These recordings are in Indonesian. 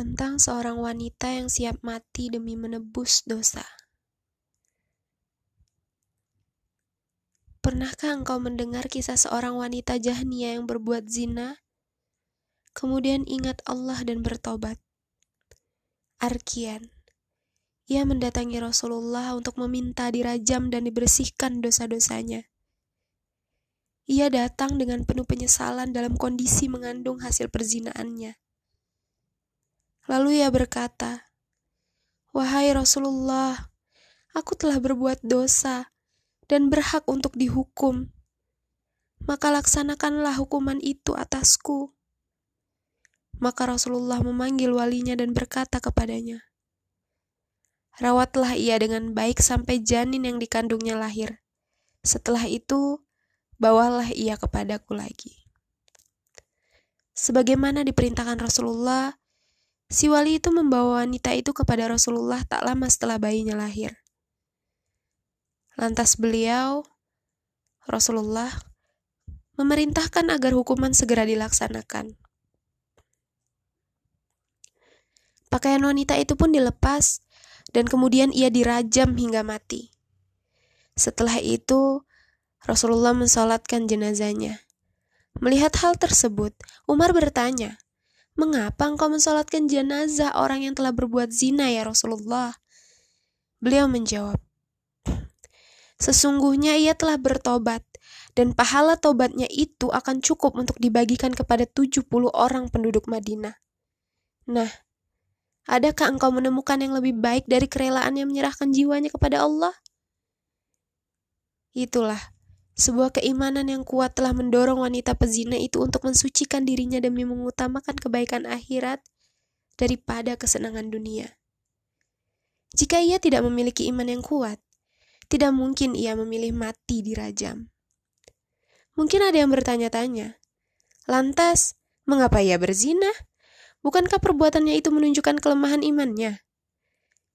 tentang seorang wanita yang siap mati demi menebus dosa. Pernahkah engkau mendengar kisah seorang wanita jahnia yang berbuat zina, kemudian ingat Allah dan bertobat? Arkian, ia mendatangi Rasulullah untuk meminta dirajam dan dibersihkan dosa-dosanya. Ia datang dengan penuh penyesalan dalam kondisi mengandung hasil perzinaannya. Lalu ia berkata, "Wahai Rasulullah, aku telah berbuat dosa dan berhak untuk dihukum. Maka laksanakanlah hukuman itu atasku. Maka Rasulullah memanggil walinya dan berkata kepadanya, Rawatlah ia dengan baik sampai janin yang dikandungnya lahir. Setelah itu, bawalah ia kepadaku lagi. Sebagaimana diperintahkan Rasulullah, si wali itu membawa wanita itu kepada Rasulullah tak lama setelah bayinya lahir. Lantas beliau, Rasulullah, memerintahkan agar hukuman segera dilaksanakan. Pakaian wanita itu pun dilepas, dan kemudian ia dirajam hingga mati. Setelah itu, Rasulullah mensolatkan jenazahnya. Melihat hal tersebut, Umar bertanya, Mengapa engkau mensolatkan jenazah orang yang telah berbuat zina ya Rasulullah? Beliau menjawab, Sesungguhnya ia telah bertobat, dan pahala tobatnya itu akan cukup untuk dibagikan kepada 70 orang penduduk Madinah. Nah, adakah engkau menemukan yang lebih baik dari kerelaan yang menyerahkan jiwanya kepada Allah? Itulah, sebuah keimanan yang kuat telah mendorong wanita pezina itu untuk mensucikan dirinya demi mengutamakan kebaikan akhirat daripada kesenangan dunia. Jika ia tidak memiliki iman yang kuat, tidak mungkin ia memilih mati di rajam. Mungkin ada yang bertanya-tanya, lantas, mengapa ia berzina? Bukankah perbuatannya itu menunjukkan kelemahan imannya?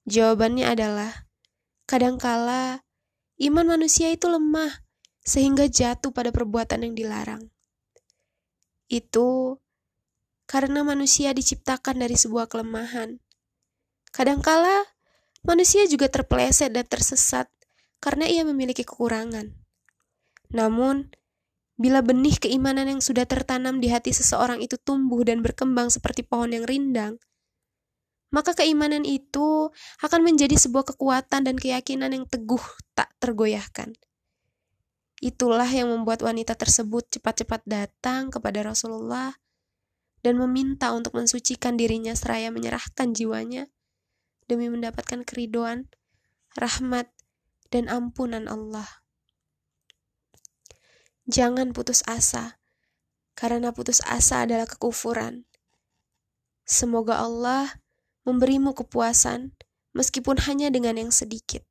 Jawabannya adalah, kadangkala iman manusia itu lemah sehingga jatuh pada perbuatan yang dilarang. Itu karena manusia diciptakan dari sebuah kelemahan. Kadangkala manusia juga terpeleset dan tersesat karena ia memiliki kekurangan. Namun, bila benih keimanan yang sudah tertanam di hati seseorang itu tumbuh dan berkembang seperti pohon yang rindang, maka keimanan itu akan menjadi sebuah kekuatan dan keyakinan yang teguh tak tergoyahkan. Itulah yang membuat wanita tersebut cepat-cepat datang kepada Rasulullah dan meminta untuk mensucikan dirinya seraya menyerahkan jiwanya demi mendapatkan keridoan, rahmat, dan ampunan Allah. Jangan putus asa, karena putus asa adalah kekufuran. Semoga Allah memberimu kepuasan, meskipun hanya dengan yang sedikit.